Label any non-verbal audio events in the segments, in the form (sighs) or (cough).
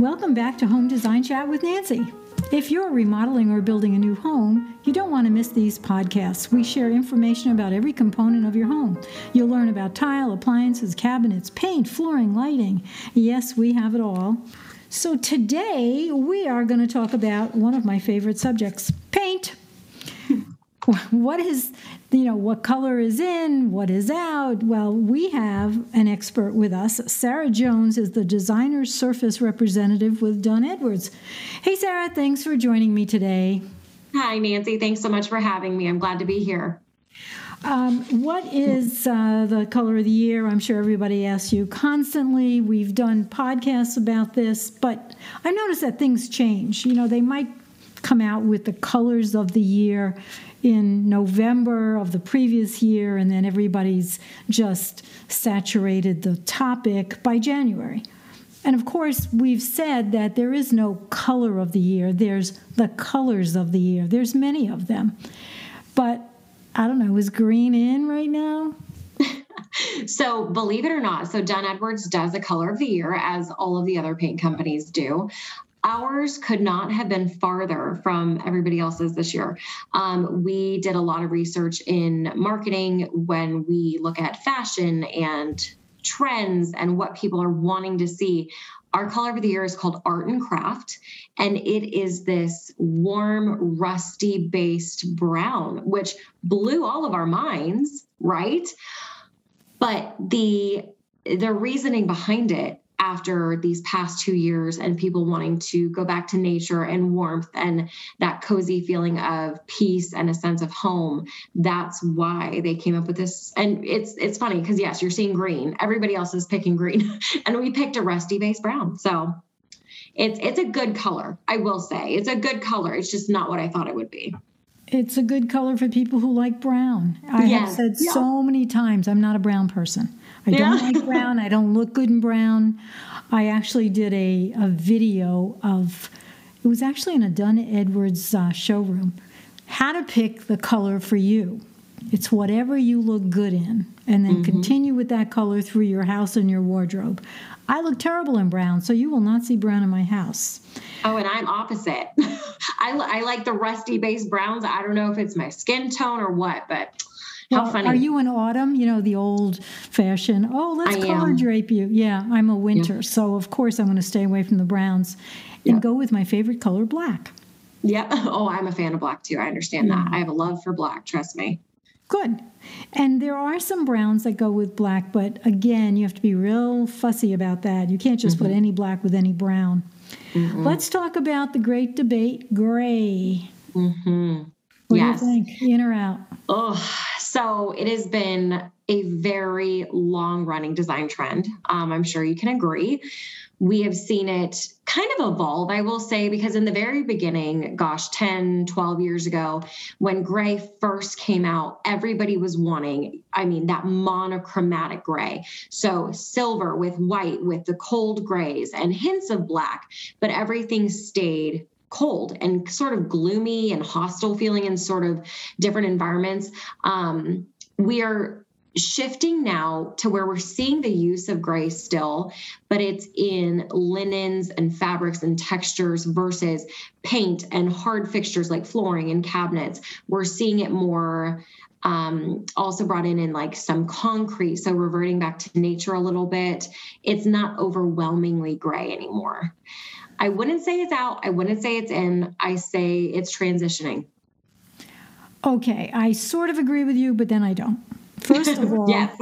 Welcome back to Home Design Chat with Nancy. If you're remodeling or building a new home, you don't want to miss these podcasts. We share information about every component of your home. You'll learn about tile, appliances, cabinets, paint, flooring, lighting. Yes, we have it all. So today we are going to talk about one of my favorite subjects paint. (laughs) what is you know what color is in what is out. Well we have an expert with us. Sarah jones is the designer surface representative with dunn edwards. Hey sarah thanks for joining me today. Hi nancy. Thanks so much for having me. I'm glad to be here. Um, what is uh, the color of the year? I'm sure everybody asks you constantly. We've done podcasts about this, but I've noticed that things change. You know, they might come out with the colors of the year in November of the previous year, and then everybody's just saturated the topic by January. And of course, we've said that there is no color of the year, there's the colors of the year. There's many of them. But I don't know, is green in right now? (laughs) so believe it or not so dunn edwards does a color of the year as all of the other paint companies do ours could not have been farther from everybody else's this year. Um, we did a lot of research in marketing when we look at fashion and trends and what people are wanting to see. Our color of the year is called Art and Craft, and it is this warm, rusty based brown, which blew all of our minds, right? But the the reasoning behind it after these past two years and people wanting to go back to nature and warmth and that cozy feeling of peace and a sense of home that's why they came up with this. And it's it's funny because yes you're seeing green. Everybody else is picking green. (laughs) And we picked a rusty base brown. So it's it's a good color i will say. It's a good color. It's just not what i thought it would be it's a good color for people who like brown. I have said yeah. so many times I'm not a brown person. I don't like brown. I don't look good in brown. I actually did a, a video of, it was actually in a Dunn Edwards uh, showroom, how to pick the color for you. It's whatever you look good in, and then mm-hmm. continue with that color through your house and your wardrobe. I look terrible in brown, so you will not see brown in my house. Oh, and I'm opposite. (laughs) I, I like the rusty base browns. I don't know if it's my skin tone or what, but how funny. Are you an autumn? You know, the old fashion, oh, let's I color am. drape you. Yeah, I'm a winter. Yeah. So, of course, I'm going to stay away from the browns and yeah. go with my favorite color, black. Yeah. (laughs) Oh, I'm a fan of black too. I understand that. I have a love for black, trust me. Good. And there are some browns that go with black, but again, you have to be real fussy about that. You can't just mm-hmm. put any black with any brown. Mm-hmm. Let's talk about the great debate gray. Mm-hmm. What yes. do you think? In or out? Oh, so it has been a very long running design trend. Um, I'm sure you can agree. We have seen it kind of evolve, I will say, because in the very beginning, gosh, 10, 12 years ago, when gray first came out, everybody was wanting, I mean, that monochromatic gray. So silver with white, with the cold grays and hints of black, but everything stayed cold and sort of gloomy and hostile feeling in sort of different environments. Um, we are shifting now to where we're seeing the use of gray still, but it's in linens and fabrics and textures versus paint and hard fixtures like flooring and cabinets. We're seeing it more um, also brought in in like some concrete so reverting back to nature a little bit it's not overwhelmingly gray anymore I wouldn't say it's out. I wouldn't say it's in. I say it's transitioning. Okay, I sort of agree with you, but then I don't. First of (laughs) all, yes.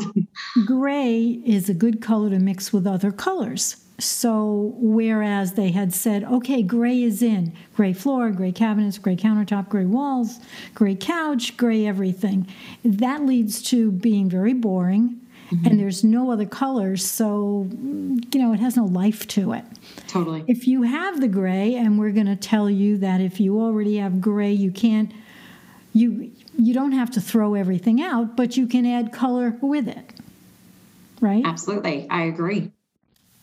gray is a good color to mix with other colors. So, whereas they had said, okay, gray is in gray floor, gray cabinets, gray countertop, gray walls, gray couch, gray everything, that leads to being very boring mm-hmm. and there's no other colors. So, you know, it has no life to it. Totally. If you have the gray, and we're going to tell you that if you already have gray, you can't, you, you don't have to throw everything out, but you can add color with it. Right? Absolutely. I agree.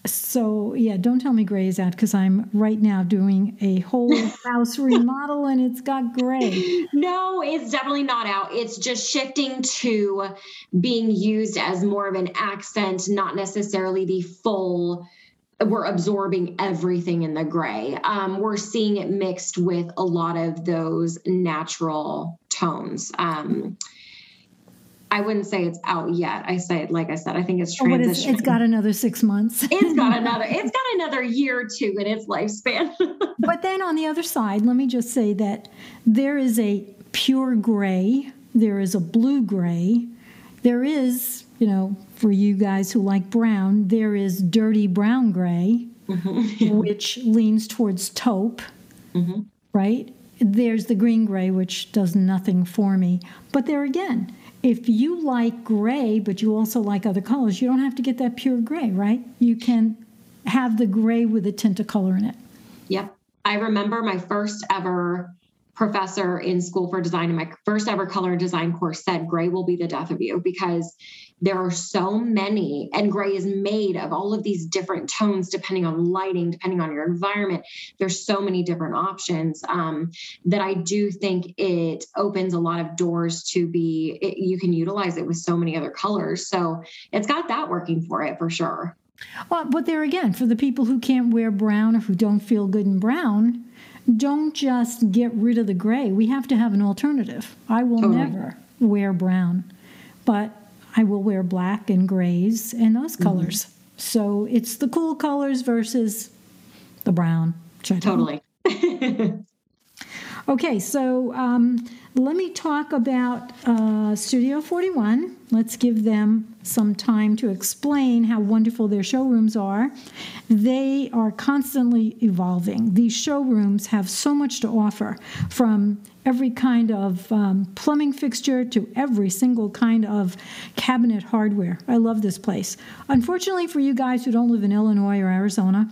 So yeah, don't tell me gray is out because I'm right now doing a whole (laughs) house remodel and it's got gray. No, it's definitely not out. It's just shifting to being used as more of an accent, not necessarily the full we're absorbing everything in the gray. Um, we're seeing it mixed with a lot of those natural tones. Um, I wouldn't say it's out yet. I say, like I said, I think it's transitioning. Oh, it's, it's got another six months. it's got (laughs) another. It's got another year or two in its lifespan. (laughs) but then on the other side, let me just say that there is a pure gray. There is a blue gray. There is, you know, for you guys who like brown, there is dirty brown gray, mm-hmm. (laughs) which leans towards taupe, mm-hmm. right? There's the green gray, which does nothing for me. But there again, if you like gray, but you also like other colors, you don't have to get that pure gray, right? You can have the gray with a tint of color in it. Yep. I remember my first ever professor in school for design in my first ever color design course said gray will be the death of you because there are so many and gray is made of all of these different tones depending on lighting depending on your environment there's so many different options um, that i do think it opens a lot of doors to be it, you can utilize it with so many other colors so it's got that working for it for sure well but there again for the people who can't wear brown or who don't feel good in brown don't just get rid of the gray. We have to have an alternative. I will totally. never wear brown, but I will wear black and grays and those mm-hmm. colors. Mm-hmm. So it's the cool colors versus the brown. Totally. (laughs) okay, so um, let me talk about uh, Studio 41. Let's give them some time to explain how wonderful their showrooms are. They are constantly evolving. These showrooms have so much to offer from every kind of um, plumbing fixture to every single kind of cabinet hardware. I love this place. Unfortunately, for you guys who don't live in Illinois or Arizona,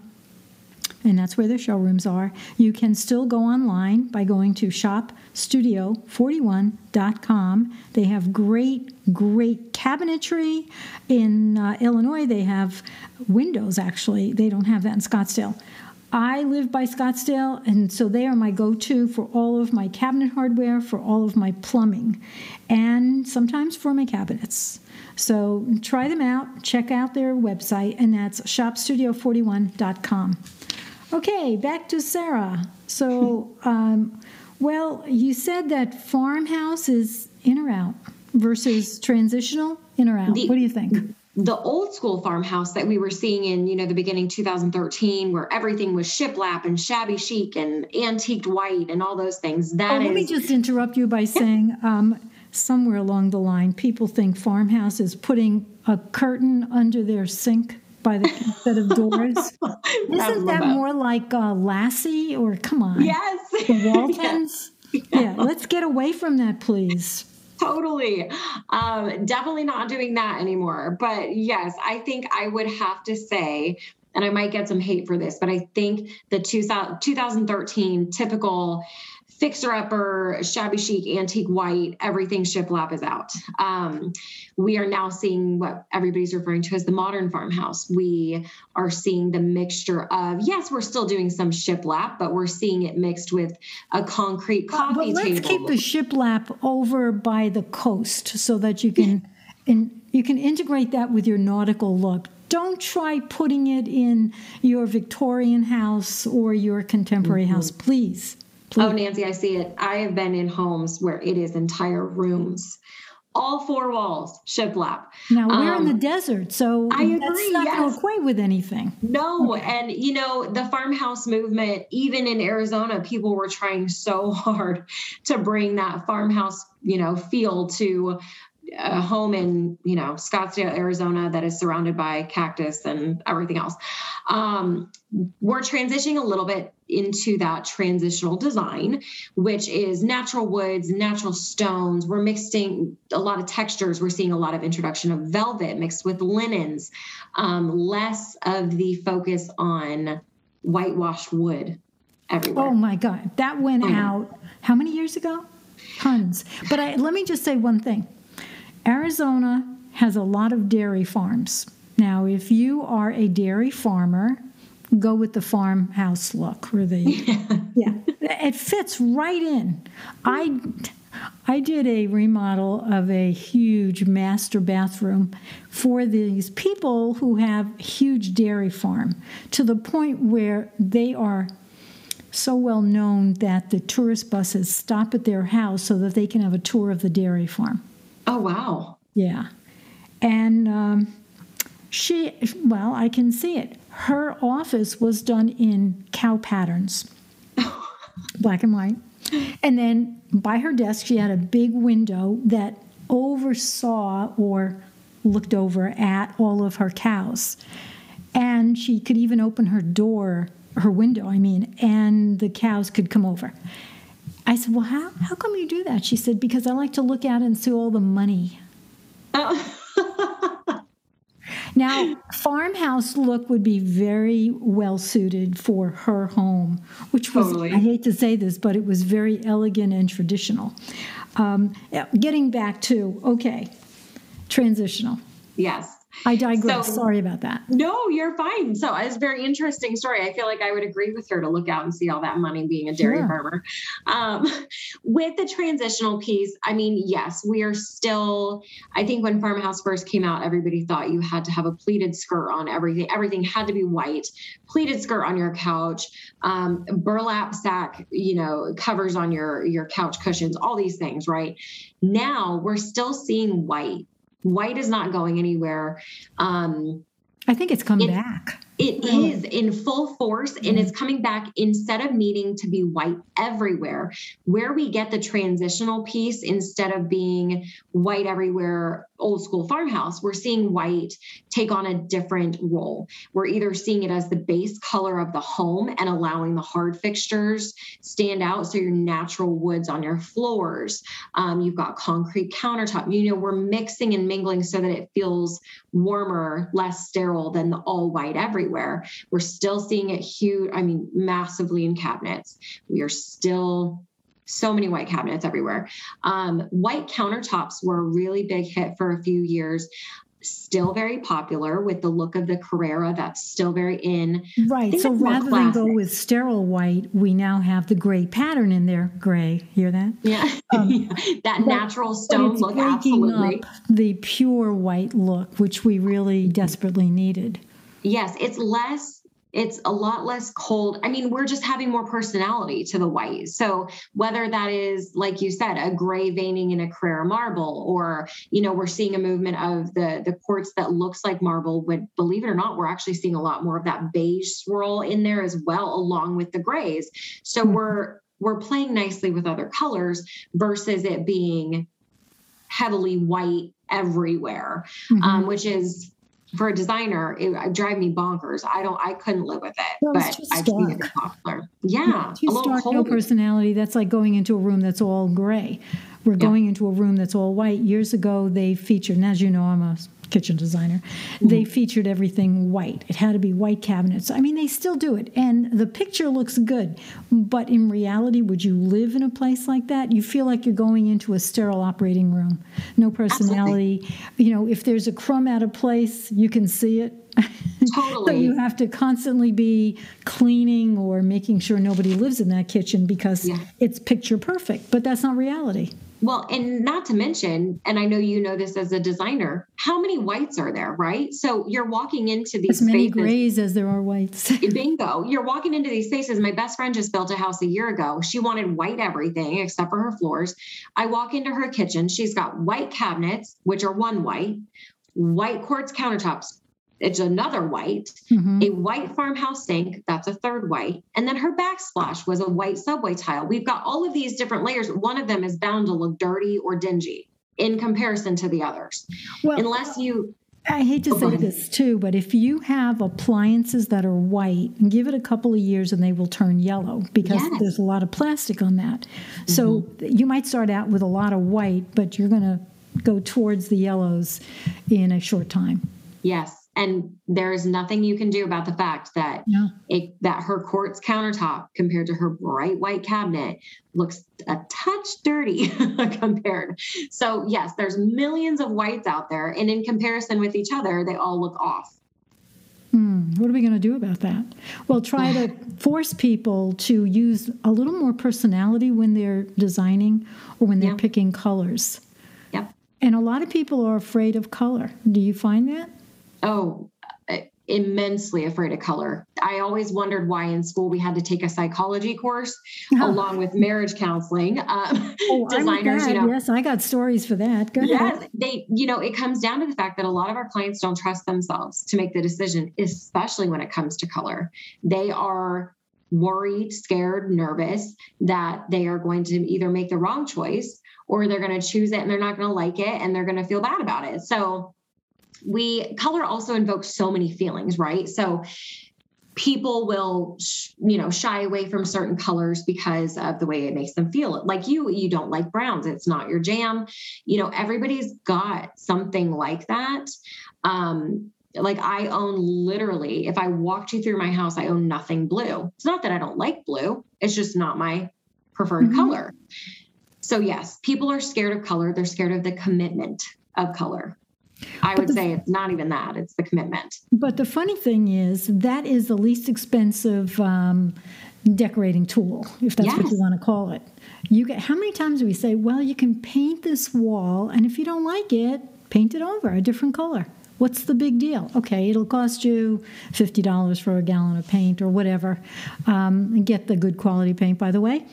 and that's where their showrooms are. You can still go online by going to shopstudio41.com. They have great, great cabinetry. In uh, Illinois, they have windows, actually. They don't have that in Scottsdale. I live by Scottsdale, and so they are my go to for all of my cabinet hardware, for all of my plumbing, and sometimes for my cabinets. So try them out, check out their website, and that's shopstudio41.com. Okay, back to Sarah. So, (laughs) um, well, you said that farmhouse is in or out versus transitional in or out. The, what do you think? The old school farmhouse that we were seeing in, you know, the beginning 2013, where everything was shiplap and shabby chic and antiqued white and all those things. That oh, is, let me just interrupt you by saying, um, somewhere along the line, people think farmhouse is putting a curtain under their sink by the set of doors. (laughs) Isn't that more like uh, Lassie or come on? Yes. The (laughs) Waltons? yes. Yeah, let's get away from that, please. Totally. Um, definitely not doing that anymore. But yes, I think I would have to say, and I might get some hate for this, but I think the 2013 typical fixer upper, shabby chic, antique white, everything shiplap is out. Um, we are now seeing what everybody's referring to as the modern farmhouse. We are seeing the mixture of, yes, we're still doing some shiplap, but we're seeing it mixed with a concrete coffee but let's table. Let's keep the shiplap over by the coast so that you can. and you can integrate that with your nautical look don't try putting it in your Victorian house or your contemporary mm-hmm. house, please. Oh, Nancy, I see it. I have been in homes where it is entire rooms, all four walls shiplap. Now we're um, in the desert, so I agree, that's not yes. going to equate with anything. No, and you know the farmhouse movement, even in Arizona, people were trying so (laughs) hard to bring that farmhouse, you know, feel to a home in you know Scottsdale, Arizona, that is surrounded by cactus and everything else. Um, we're transitioning a little bit into that transitional design, which is natural woods, natural stones. We're mixing a lot of textures. We're seeing a lot of introduction of velvet mixed with linens, um, less of the focus on whitewashed wood everywhere. Oh my God, that went out how many years ago? Tons. But I, let me just say one thing Arizona has a lot of dairy farms. Now, if you are a dairy farmer, go with the farmhouse look or the yeah. (laughs) yeah it fits right in i I did a remodel of a huge master bathroom for these people who have huge dairy farm to the point where they are so well known that the tourist buses stop at their house so that they can have a tour of the dairy farm. Oh, wow. Yeah. And um, she, well, I can see it. Her office was done in cow patterns, (laughs) black and white. And then by her desk, she had a big window that oversaw or looked over at all of her cows. And she could even open her door, her window, I mean, and the cows could come over. I said, Well, how, how come you do that? She said, Because I like to look out and see all the money. Oh. (laughs) now, farmhouse look would be very well suited for her home, which was, totally. I hate to say this, but it was very elegant and traditional. Um, getting back to, okay, transitional. Yes. I digress. So, Sorry about that. No, you're fine. So it's a very interesting story. I feel like I would agree with her to look out and see all that money being a dairy sure. farmer. Um, with the transitional piece, I mean, yes, we are still. I think when Farmhouse first came out, everybody thought you had to have a pleated skirt on everything. Everything had to be white, pleated skirt on your couch, um, burlap sack, you know, covers on your your couch cushions, all these things. Right now, we're still seeing white White is not going anywhere. Um, I think it's come it, back. It is in full force and it's coming back instead of needing to be white everywhere. Where we get the transitional piece instead of being white everywhere, old school farmhouse, we're seeing white take on a different role. We're either seeing it as the base color of the home and allowing the hard fixtures stand out. So your natural woods on your floors. Um, you've got concrete countertop. You know, we're mixing and mingling so that it feels warmer, less sterile than the all white everywhere everywhere. We're still seeing it huge, I mean, massively in cabinets. We are still so many white cabinets everywhere. Um, white countertops were a really big hit for a few years still very popular with the look of the Carrara. That's still very in. Right. So rather than go with sterile white, we now have the gray pattern in there. Gray. Hear that? Yeah. Um, (laughs) yeah. That but, natural stone look. Absolutely. the pure white look, which we really desperately needed. Yes, it's less it's a lot less cold. I mean, we're just having more personality to the white. So whether that is, like you said, a gray veining in a Carrara marble, or you know, we're seeing a movement of the the quartz that looks like marble. But believe it or not, we're actually seeing a lot more of that beige swirl in there as well, along with the grays. So mm-hmm. we're we're playing nicely with other colors versus it being heavily white everywhere, mm-hmm. um, which is for a designer, it would drive me bonkers. I don't, I couldn't live with it, well, but it popular. Yeah, yeah too stark, no personality. That's like going into a room that's all gray. We're yeah. going into a room that's all white. Years ago, they featured, and as you know, I'm a kitchen designer, mm-hmm. they featured everything white. It had to be white cabinets. I mean, they still do it. And the picture looks good. But in reality, would you live in a place like that? You feel like you're going into a sterile operating room. No personality. Absolutely. You know, if there's a crumb out of place, you can see it. Totally. so you have to constantly be cleaning or making sure nobody lives in that kitchen because yeah. it's picture perfect, but that's not reality. Well, and not to mention, and I know you know this as a designer, how many whites are there, right? So you're walking into these as many spaces, grays as there are whites. (laughs) Eh, bingo. You're walking into these spaces. My best friend just built a house a year ago. She wanted white everything except for her floors. I walk into her kitchen. She's got white cabinets, which are one white, white quartz countertops, it's another white, mm-hmm. a white farmhouse sink, that's a third white. And then her backsplash was a white subway tile. We've got all of these different layers. One of them is bound to look dirty or dingy in comparison to the others. Well, Unless you I hate to say this too, but if you have appliances that are white, give it a couple of years and they will turn yellow because yes. there's a lot of plastic on that. Mm-hmm. So you might start out with a lot of white, but you're going to go towards the yellows in a short time. Yes and there is nothing you can do about the fact that yeah. it, that her quartz countertop compared to her bright white cabinet looks a touch dirty (laughs) compared. So yes, there's millions of whites out there, and in comparison with each other, they all look off. Hmm. what are we going to do about that? Well, try to (sighs) force people to use a little more personality when they're designing or when they're yeah. picking colors. Yep. And a lot of people are afraid of color. Do you find that? Oh, immensely afraid of color. I always wondered why in school we had to take a psychology course oh. (laughs) along with marriage counseling. Um, (laughs) oh, designers, you know, yes, I got stories for that. Go ahead. They, you know, it comes down to the fact that a lot of our clients don't trust themselves to make the decision, especially when it comes to color. They are worried, scared, nervous that they are going to either make the wrong choice or they're going to choose it and they're not going to like it and they're going to feel bad about it. So we color also invokes so many feelings, right? So people will you know shy away from certain colors because of the way it makes them feel. Like you you don't like browns. It's not your jam. You know everybody's got something like that. Um like i own literally if i walked you through my house i own nothing blue. It's not that i don't like blue. It's just not my preferred mm-hmm. color. So yes people are scared of color. They're scared of the commitment of color I would the, say it's not even that, it's the commitment. But the funny thing is, that is the least expensive um, decorating tool, if that's yes. what you want to call it. You get how many times do we say, well, you can paint this wall, and if you don't like it, paint it over a different color. What's the big deal? Okay, it'll cost you $50 for a gallon of paint or whatever. Um, get the good quality paint, by the way.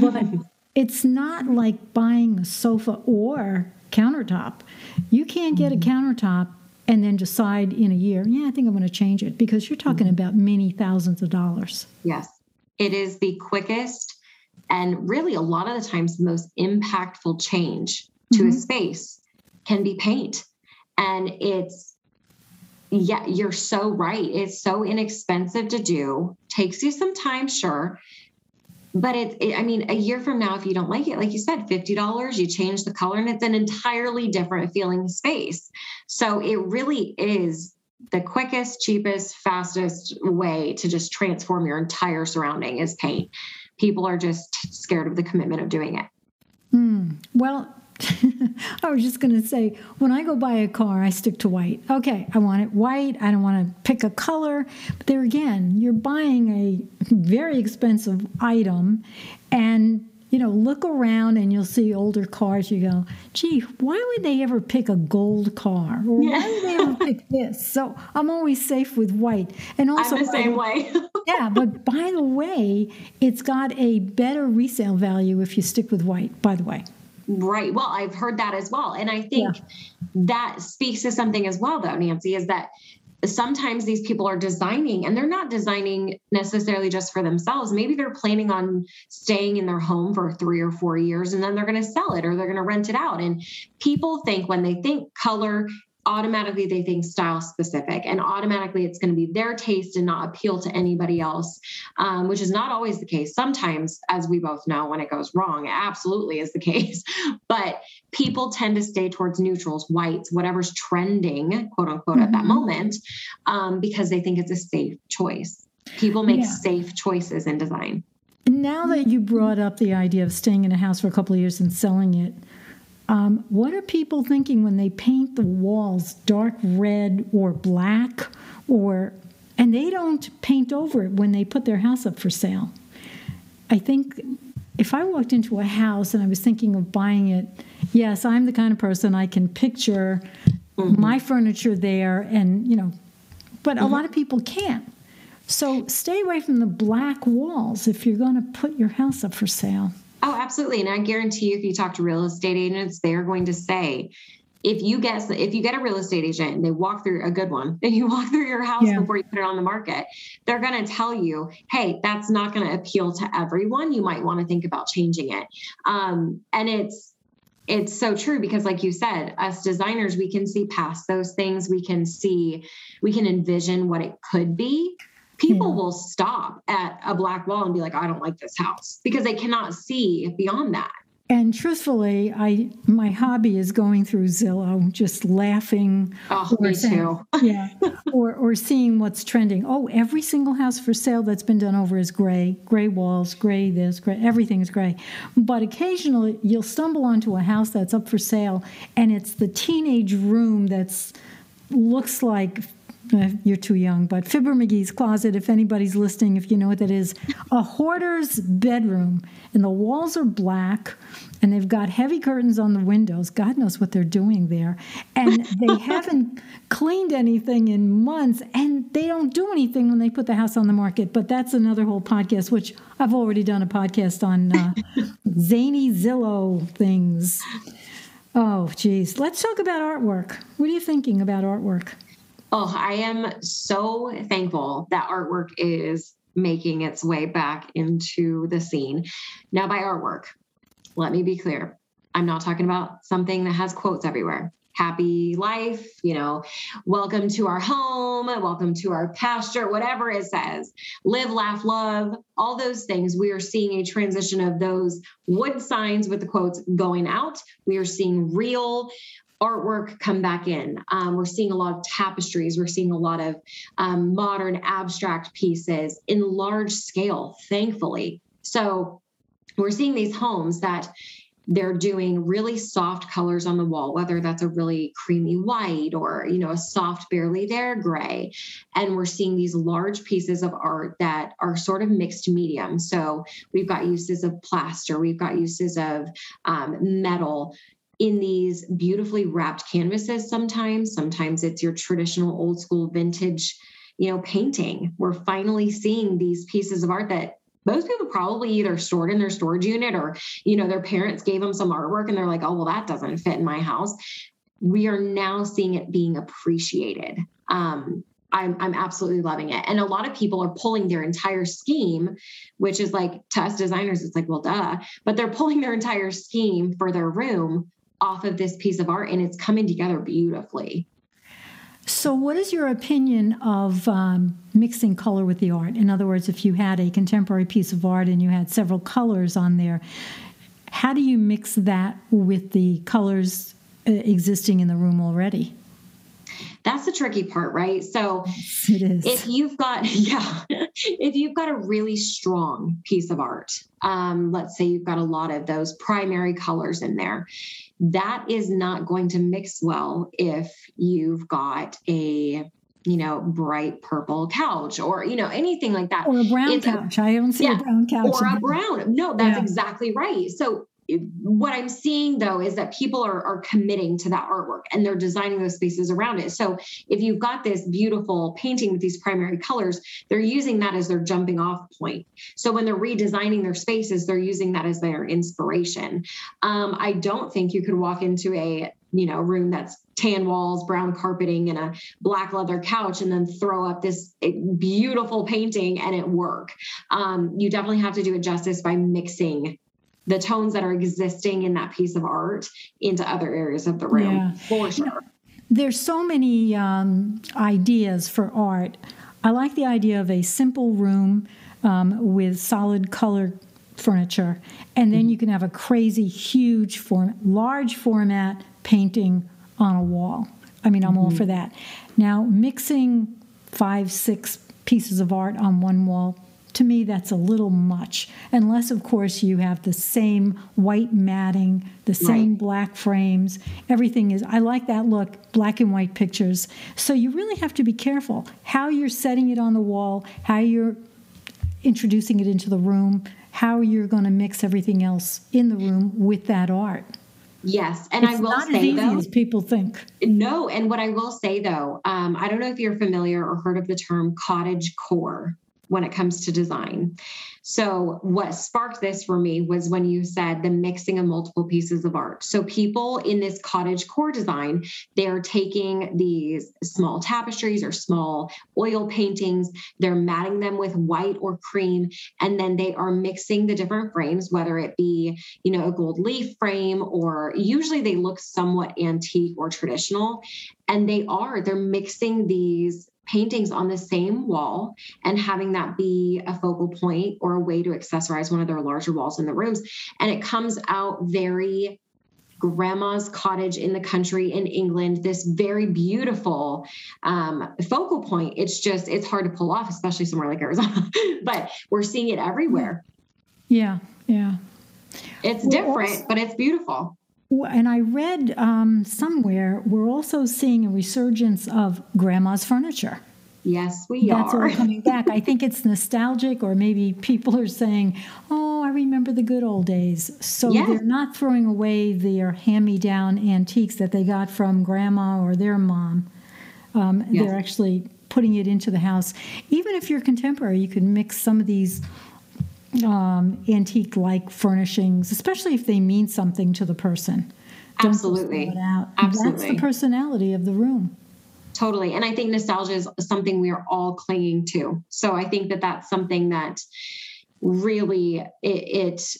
But (laughs) it's not like buying a sofa or countertop. You can't get a mm-hmm. countertop and then decide in a year, yeah, I think I'm going to change it because you're talking mm-hmm. about many thousands of dollars. Yes. It is the quickest and really a lot of the times the most impactful change to mm-hmm. a space can be paint. And it's, yeah, you're so right. It's so inexpensive to do, takes you some time, sure but it's it, i mean a year from now if you don't like it like you said $50 you change the color and it's an entirely different feeling space. So it really is the quickest cheapest fastest way to just transform your entire surrounding is paint. People are just scared of the commitment of doing it. Mm. well (laughs) I was just going to say, when I go buy a car, I stick to white. Okay, I want it white. I don't want to pick a color. But there again, you're buying a very expensive item, and you know, look around and you'll see older cars. You go, gee, why would they ever pick a gold car? Or why would they ever pick (laughs) this? So I'm always safe with white. And also, I'm the same way. (laughs) yeah, but by the way, it's got a better resale value if you stick with white. By the way. Right. Well, I've heard that as well. And I think yeah. that speaks to something as well, though, Nancy, is that sometimes these people are designing and they're not designing necessarily just for themselves. Maybe they're planning on staying in their home for three or four years and then they're going to sell it or they're going to rent it out. And people think when they think color automatically they think style specific and automatically it's going to be their taste and not appeal to anybody else um, which is not always the case sometimes as we both know when it goes wrong it absolutely is the (laughs) case but people tend to stay towards neutrals whites whatever's trending quote unquote mm-hmm. at that mm-hmm. moment um, because they think it's a safe choice people make yeah. safe choices in design now that you brought up the idea of staying in a house for a couple of years and selling it um, what are people thinking when they paint the walls dark red or black or and they don't paint over it when they put their house up for sale? I think if I walked into a house and I was thinking of buying it, yes, I'm the kind of person I can picture mm-hmm. my furniture there and, you know, but mm-hmm. a lot of people can't. So stay away from the black walls if you're going to put your house up for sale. Oh, absolutely. And I guarantee you, if you talk to real estate agents, they are going to say, if you get if you get a real estate agent and they walk through a good one (laughs) and you walk through your house yeah. before you put it on the market they're going to tell you hey that's not going to appeal to everyone you might want to think about changing it um, and it's it's so true because like you said us designers we can see past those things we can see we can envision what it could be people hmm. will stop at a black wall and be like, I don't like this house because they cannot see beyond that. And truthfully, I my hobby is going through Zillow, just laughing. Oh, me saying, too. (laughs) yeah, or or seeing what's trending. Oh, every single house for sale that's been done over is gray, gray walls, gray this, gray everything is gray. But occasionally, you'll stumble onto a house that's up for sale, and it's the teenage room that's looks like uh, you're too young, but Fibber McGee's closet, if anybody's listening, if you know what that is, a hoarder's bedroom. And the walls are black and they've got heavy curtains on the windows. God knows what they're doing there. And (laughs) they haven't cleaned anything in months and they don't do anything when they put the house on the market. But that's another whole podcast, which I've already done a podcast on uh, (laughs) zany Zillow things. Oh, geez. Let's talk about artwork. What are you thinking about artwork? Oh, I am so thankful that artwork is making its way back into the scene. Now, by artwork, let me be clear. I'm not talking about something that has quotes everywhere. Happy life, you know, welcome to our home, welcome to our pasture, whatever it says. Live, laugh, love, all those things. We are seeing a transition of those wood signs with the quotes going out. We are seeing real artwork come back in. Um, we're seeing a lot of tapestries. We're seeing a lot of um, modern abstract pieces in large scale, thankfully. So we're seeing these homes that they're doing really soft colors on the wall whether that's a really creamy white or you know a soft barely there gray and we're seeing these large pieces of art that are sort of mixed medium so we've got uses of plaster we've got uses of um, metal in these beautifully wrapped canvases sometimes. Sometimes it's your traditional old school vintage you know painting. We're finally seeing these pieces of art that most people probably either stored in their storage unit or you know their parents gave them some artwork and they're like oh well that doesn't fit in my house. We are now seeing it being appreciated. Um, I'm, I'm absolutely loving it. And a lot of people are pulling their entire scheme, which is like to us designers, it's like, well, duh, but they're pulling their entire scheme for their room off of this piece of art and it's coming together beautifully. So, what is your opinion of um, mixing color with the art? In other words, if you had a contemporary piece of art and you had several colors on there, how do you mix that with the colors uh, existing in the room already? That's the tricky part, right? So if you've got, (laughs) yeah, if you've got a really strong piece of art, um, let's say you've got a lot of those primary colors in there, that is not going to mix well if you've got a you know, bright purple couch or, you know, anything like that. Or a brown it's couch. A, I don't see yeah, a brown couch. Or a brown. No, that's yeah. exactly right. So what I'm seeing though is that people are, are committing to that artwork and they're designing those spaces around it. So if you've got this beautiful painting with these primary colors, they're using that as their jumping off point. So when they're redesigning their spaces, they're using that as their inspiration. Um, I don't think you could walk into a you know room that's tan walls brown carpeting and a black leather couch and then throw up this eh, beautiful painting and it work um, you definitely have to do it justice by mixing the tones that are existing in that piece of art into other areas of the room yeah. for sure. There's so many um, ideas for art. I like the idea of a simple room um, with solid color furniture, and then mm-hmm. you can have a crazy, huge form, large format painting on a wall. I mean, I'm mm-hmm. all for that. Now, mixing five, six pieces of art on one wall to me that's a little much unless of course you have the same white matting the same right. black frames everything is i like that look black and white pictures so you really have to be careful how you're setting it on the wall how you're introducing it into the room how you're going to mix everything else in the room with that art Yes, and it's I will not say as easy though, as people think. No, and what I will say though, um, I don't know if you're familiar or heard of the term cottage core when it comes to design. So, what sparked this for me was when you said the mixing of multiple pieces of art. So, people in this cottage core design, they are taking these small tapestries or small oil paintings, they're matting them with white or cream, and then they are mixing the different frames, whether it be, you know, a gold leaf frame or usually they look somewhat antique or traditional. And they are, they're mixing these paintings on the same wall and having that be a focal point or a way to accessorize one of their larger walls in the rooms. And it comes out very grandma's cottage in the country in England, this very beautiful um, focal point. It's just, it's hard to pull off, especially somewhere like Arizona, (laughs) but we're seeing it everywhere. Yeah, yeah. It's different, but it's beautiful. And I read um, somewhere we're also seeing a resurgence of grandma's furniture. Yes, we are. That's are. all coming back. I think it's nostalgic, or maybe people are saying, "Oh, I remember the good old days." So Yes. they're not throwing away their hand-me-down antiques that they got from grandma or their mom. Um, Yes. They're actually putting it into the house. Even if you're contemporary, you can mix some of these um, antique-like furnishings, especially if they mean something to the person. Don't just Absolutely. That's the personality of the room. Totally. And I think nostalgia is something we are all clinging to. So I think that that's something that really it, it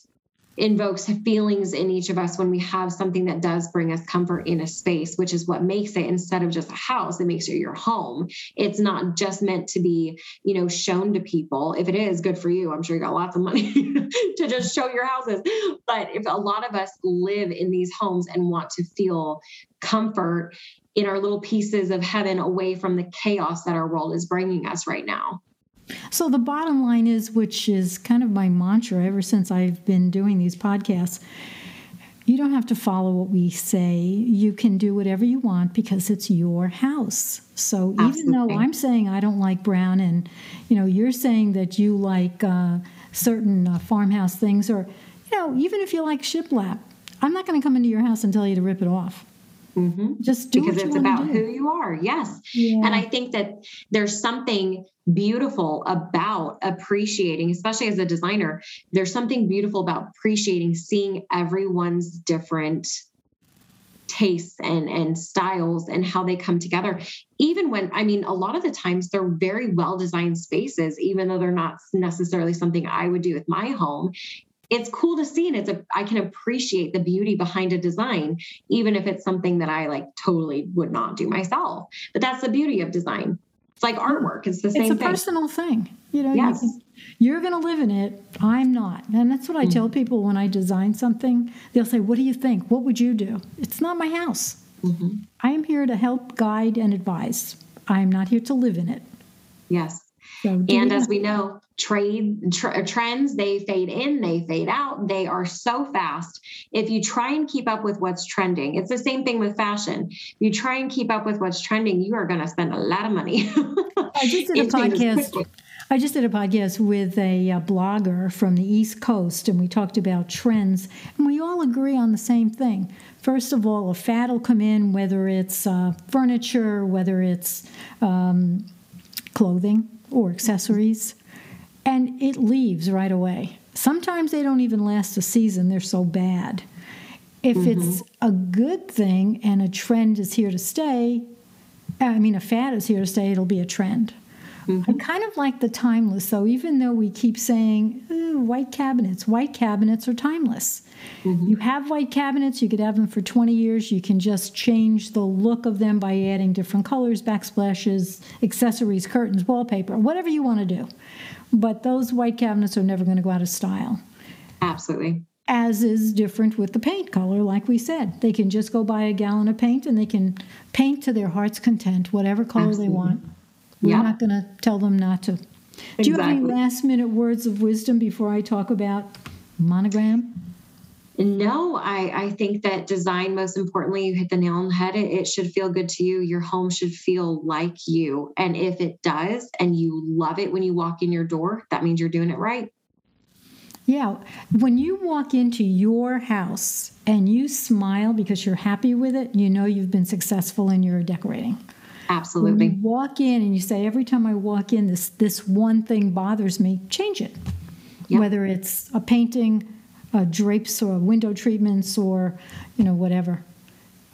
invokes feelings in each of us when we have something that does bring us comfort in a space, which is what makes it instead of just a house, it makes it your home. It's not just meant to be, you know, shown to people. If it is good for you, I'm sure you got lots of money (laughs) to just show your houses. But if a lot of us live in these homes and want to feel comfort in our little pieces of heaven away from the chaos that our world is bringing us right now. So the bottom line is, which is kind of my mantra ever since I've been doing these podcasts, you don't have to follow what we say. You can do whatever you want because it's your house. So even though I'm saying I don't like brown, and you know you're saying that you like uh, certain uh, farmhouse things, or you know even if you like shiplap, I'm not going to come into your house and tell you to rip it off. Mhm. Just do because it's about who you are. Yes. Yeah. And I think that there's something beautiful about appreciating, especially as a designer, there's something beautiful about appreciating seeing everyone's different tastes and and styles and how they come together even when i mean a lot of the times they're very well designed spaces even though they're not necessarily something i would do with my home it's cool to see and it's a i can appreciate the beauty behind a design even if it's something that i like totally would not do myself. But that's the beauty of design. It's like artwork. It's the same thing. it's a thing. personal thing you know Yes. you you're going to live in it i'm not. And that's what i tell people when i design something. They'll say what do you think? What would you do? It's not my house. Mhm. i am here to help guide and advise. I am not here to live in it. Yes. So And as we know, trade tr- trends they fade in, they fade out. They are so fast. If you try and keep up with what's trending, it's the same thing with fashion. If you try and keep up with what's trending, you are going to spend a lot of money. I just did (laughs) a podcast. I just did a podcast with a uh, blogger from the East Coast, and we talked about trends, and we all agree on the same thing. First of all, a fad will come in, whether it's uh, furniture, whether it's um, clothing or accessories, and it leaves right away. Sometimes they don't even last a season, they're so bad. If mm-hmm. it's a good thing and a trend is here to stay, I mean, a fad is here to stay, it'll be a trend. I mm-hmm. kind of like the timeless, though, even though we keep saying white cabinets. White cabinets are timeless. Mm-hmm. You have white cabinets, you could have them for 20 years. You can just change the look of them by adding different colors, backsplashes, accessories, curtains, wallpaper, whatever you want to do. But those white cabinets are never going to go out of style Absolutely. as is different with the paint color, like we said. They can just go buy a gallon of paint and they can paint to their heart's content, whatever color Absolutely. they want. We're Yeah. not going to tell them not to. Do you have any last minute words of wisdom before I talk about monogram? No, I, I think that design, most importantly, you hit the nail on the head. It, it should feel good to you. Your home should feel like you. And if it does, and you love it when you walk in your door, that means you're doing it right. Yeah, when you walk into your house and you smile because you're happy with it, you know you've been successful in your decorating. When Absolutely. you walk in and you say, every time I walk in, this this one thing bothers me, change it. Yeah. Whether it's a painting, uh, drapes, or window treatments, or you know whatever.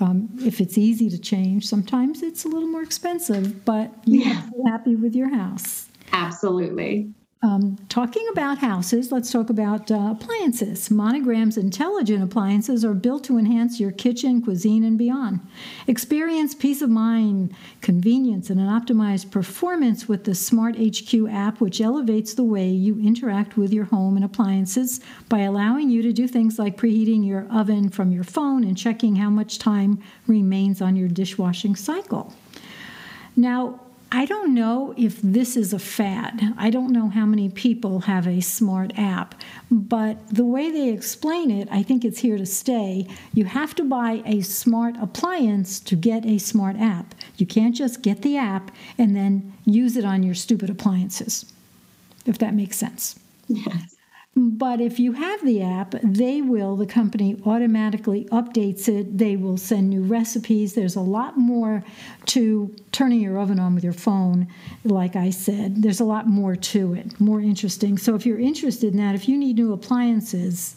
Um, if it's easy to change, sometimes it's a little more expensive, but you Yeah. have to be happy with your house. Absolutely. Um, talking about houses, let's talk about uh, appliances. Monogram's intelligent appliances are built to enhance your kitchen, cuisine, and beyond. Experience peace of mind, convenience, and an optimized performance with the Smart HQ app, which elevates the way you interact with your home and appliances by allowing you to do things like preheating your oven from your phone and checking how much time remains on your dishwashing cycle. Now, I don't know if this is a fad. I don't know how many people have a smart app, but the way they explain it, I think it's here to stay. You have to buy a smart appliance to get a smart app. You can't just get the app and then use it on your stupid appliances, if that makes sense. Yes. But if you have the app, they will, the company automatically updates it. They will send new recipes. There's a lot more to turning your oven on with your phone, like I said. There's a lot more to it, more interesting. So if you're interested in that, if you need new appliances,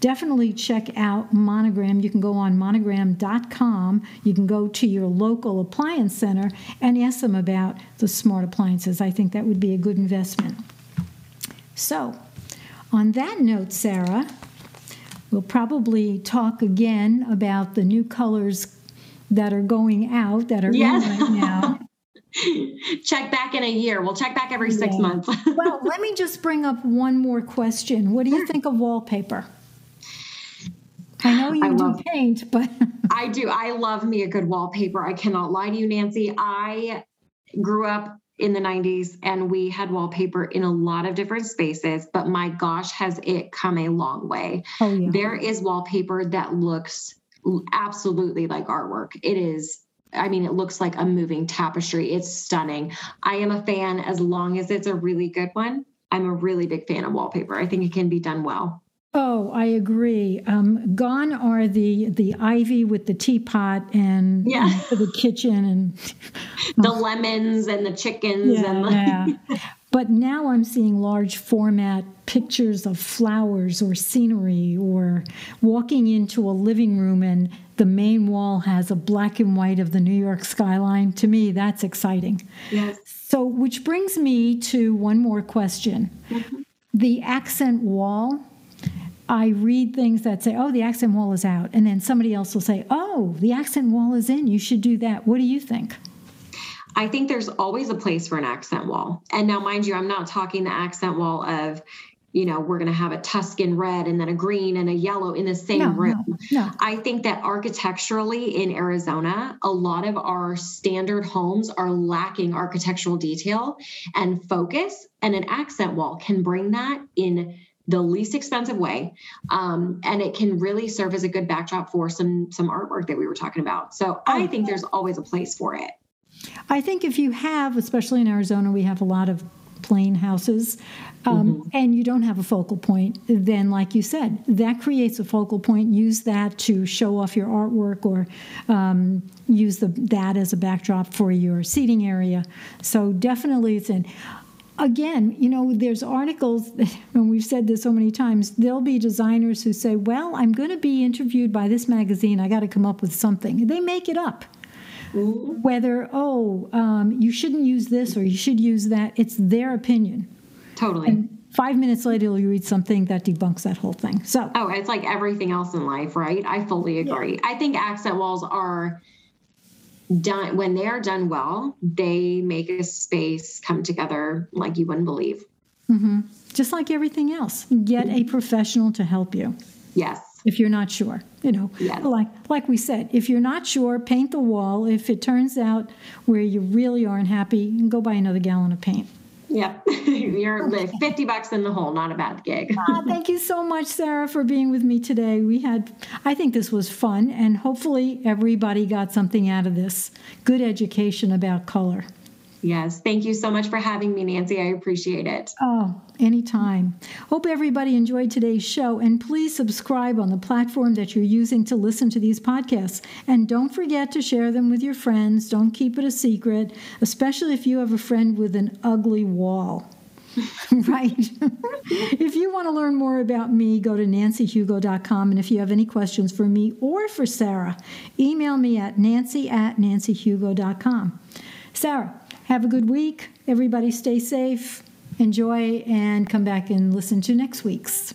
definitely check out Monogram. You can go on monogram.com. You can go to your local appliance center and ask them about the smart appliances. I think that would be a good investment. So, on that note, Sarah, we'll probably talk again about the new colors that are going out that are yes. in right now. (laughs) check back in a year. We'll check back every six yeah. months. (laughs) well, let me just bring up one more question. What do you think of wallpaper? I know you I do love, paint, but (laughs) I do. I love me a good wallpaper. I cannot lie to you, Nancy. I grew up in the 90s and we had wallpaper in a lot of different spaces but my gosh has it come a long way oh, yeah. there is wallpaper that looks absolutely like artwork it is I mean, it looks like a moving tapestry. It's stunning. I am a fan as long as it's a really good one. I'm a really big fan of wallpaper. I think it can be done well. Oh, I agree. Um, gone are the the ivy with the teapot and yeah. the kitchen and (laughs) the lemons and the chickens yeah, and the yeah. (laughs) But now I'm seeing large format pictures of flowers or scenery or walking into a living room and the main wall has a black and white of the New York skyline. To me, that's exciting. Yes. So, which brings me to one more question. Mm-hmm. The accent wall I read things that say, oh, the accent wall is out. And then somebody else will say, oh, the accent wall is in. You should do that. What do you think? I think there's always a place for an accent wall. And now, mind you, I'm not talking the accent wall of, you know, we're going to have a Tuscan red and then a green and a yellow in the same no, room. No, no. I think that architecturally in Arizona, a lot of our standard homes are lacking architectural detail and focus, and an accent wall can bring that in the least expensive way um, and it can really serve as a good backdrop for some some artwork that we were talking about. So i think there's always a place for it. I think if you have especially in arizona we have a lot of plain houses um, mm-hmm. and you don't have a focal point then like you said that creates a focal point. Use that to show off your artwork or um, use the, that as a backdrop for your seating area. So definitely it's in again, you know, there's articles, (laughs) and we've said this so many times, there'll be designers who say, Well, I'm going to be interviewed by this magazine. I got to come up with something. They make it up. Mm-hmm. Whether, oh, um, you shouldn't use this or you should use that, it's their opinion. Totally. And five minutes later, you read something that debunks that whole thing. So, oh, it's like everything else in life, right? I fully agree. Yeah. I think accent walls are done when they are done well they make a space come together like you wouldn't believe. Mm-hmm. just like everything else. Get a professional to help you. Yes. If you're not sure you know. Yes. like like we said if you're not sure paint the wall. If it turns out where you really aren't happy go buy another gallon of paint Yep. (laughs) You're 50 bucks in the hole, not a bad gig. uh, (laughs) thank you so much, Sarah, for being with me today. We had, I think this was fun, and hopefully everybody got something out of this. Good education about color. Yes. Thank you so much for having me, Nancy. I appreciate it. Oh, anytime. Hope everybody enjoyed today's show. And please subscribe on the platform that you're using to listen to these podcasts. And don't forget to share them with your friends. Don't keep it a secret, especially if you have a friend with an ugly wall. (laughs) right. (laughs) if you want to learn more about me, go to nancyhugo.com. And if you have any questions for me or for Sarah, email me at nancy at nancyhugo.com. Sarah, have a good week. Everybody stay safe, enjoy, and come back and listen to next week's.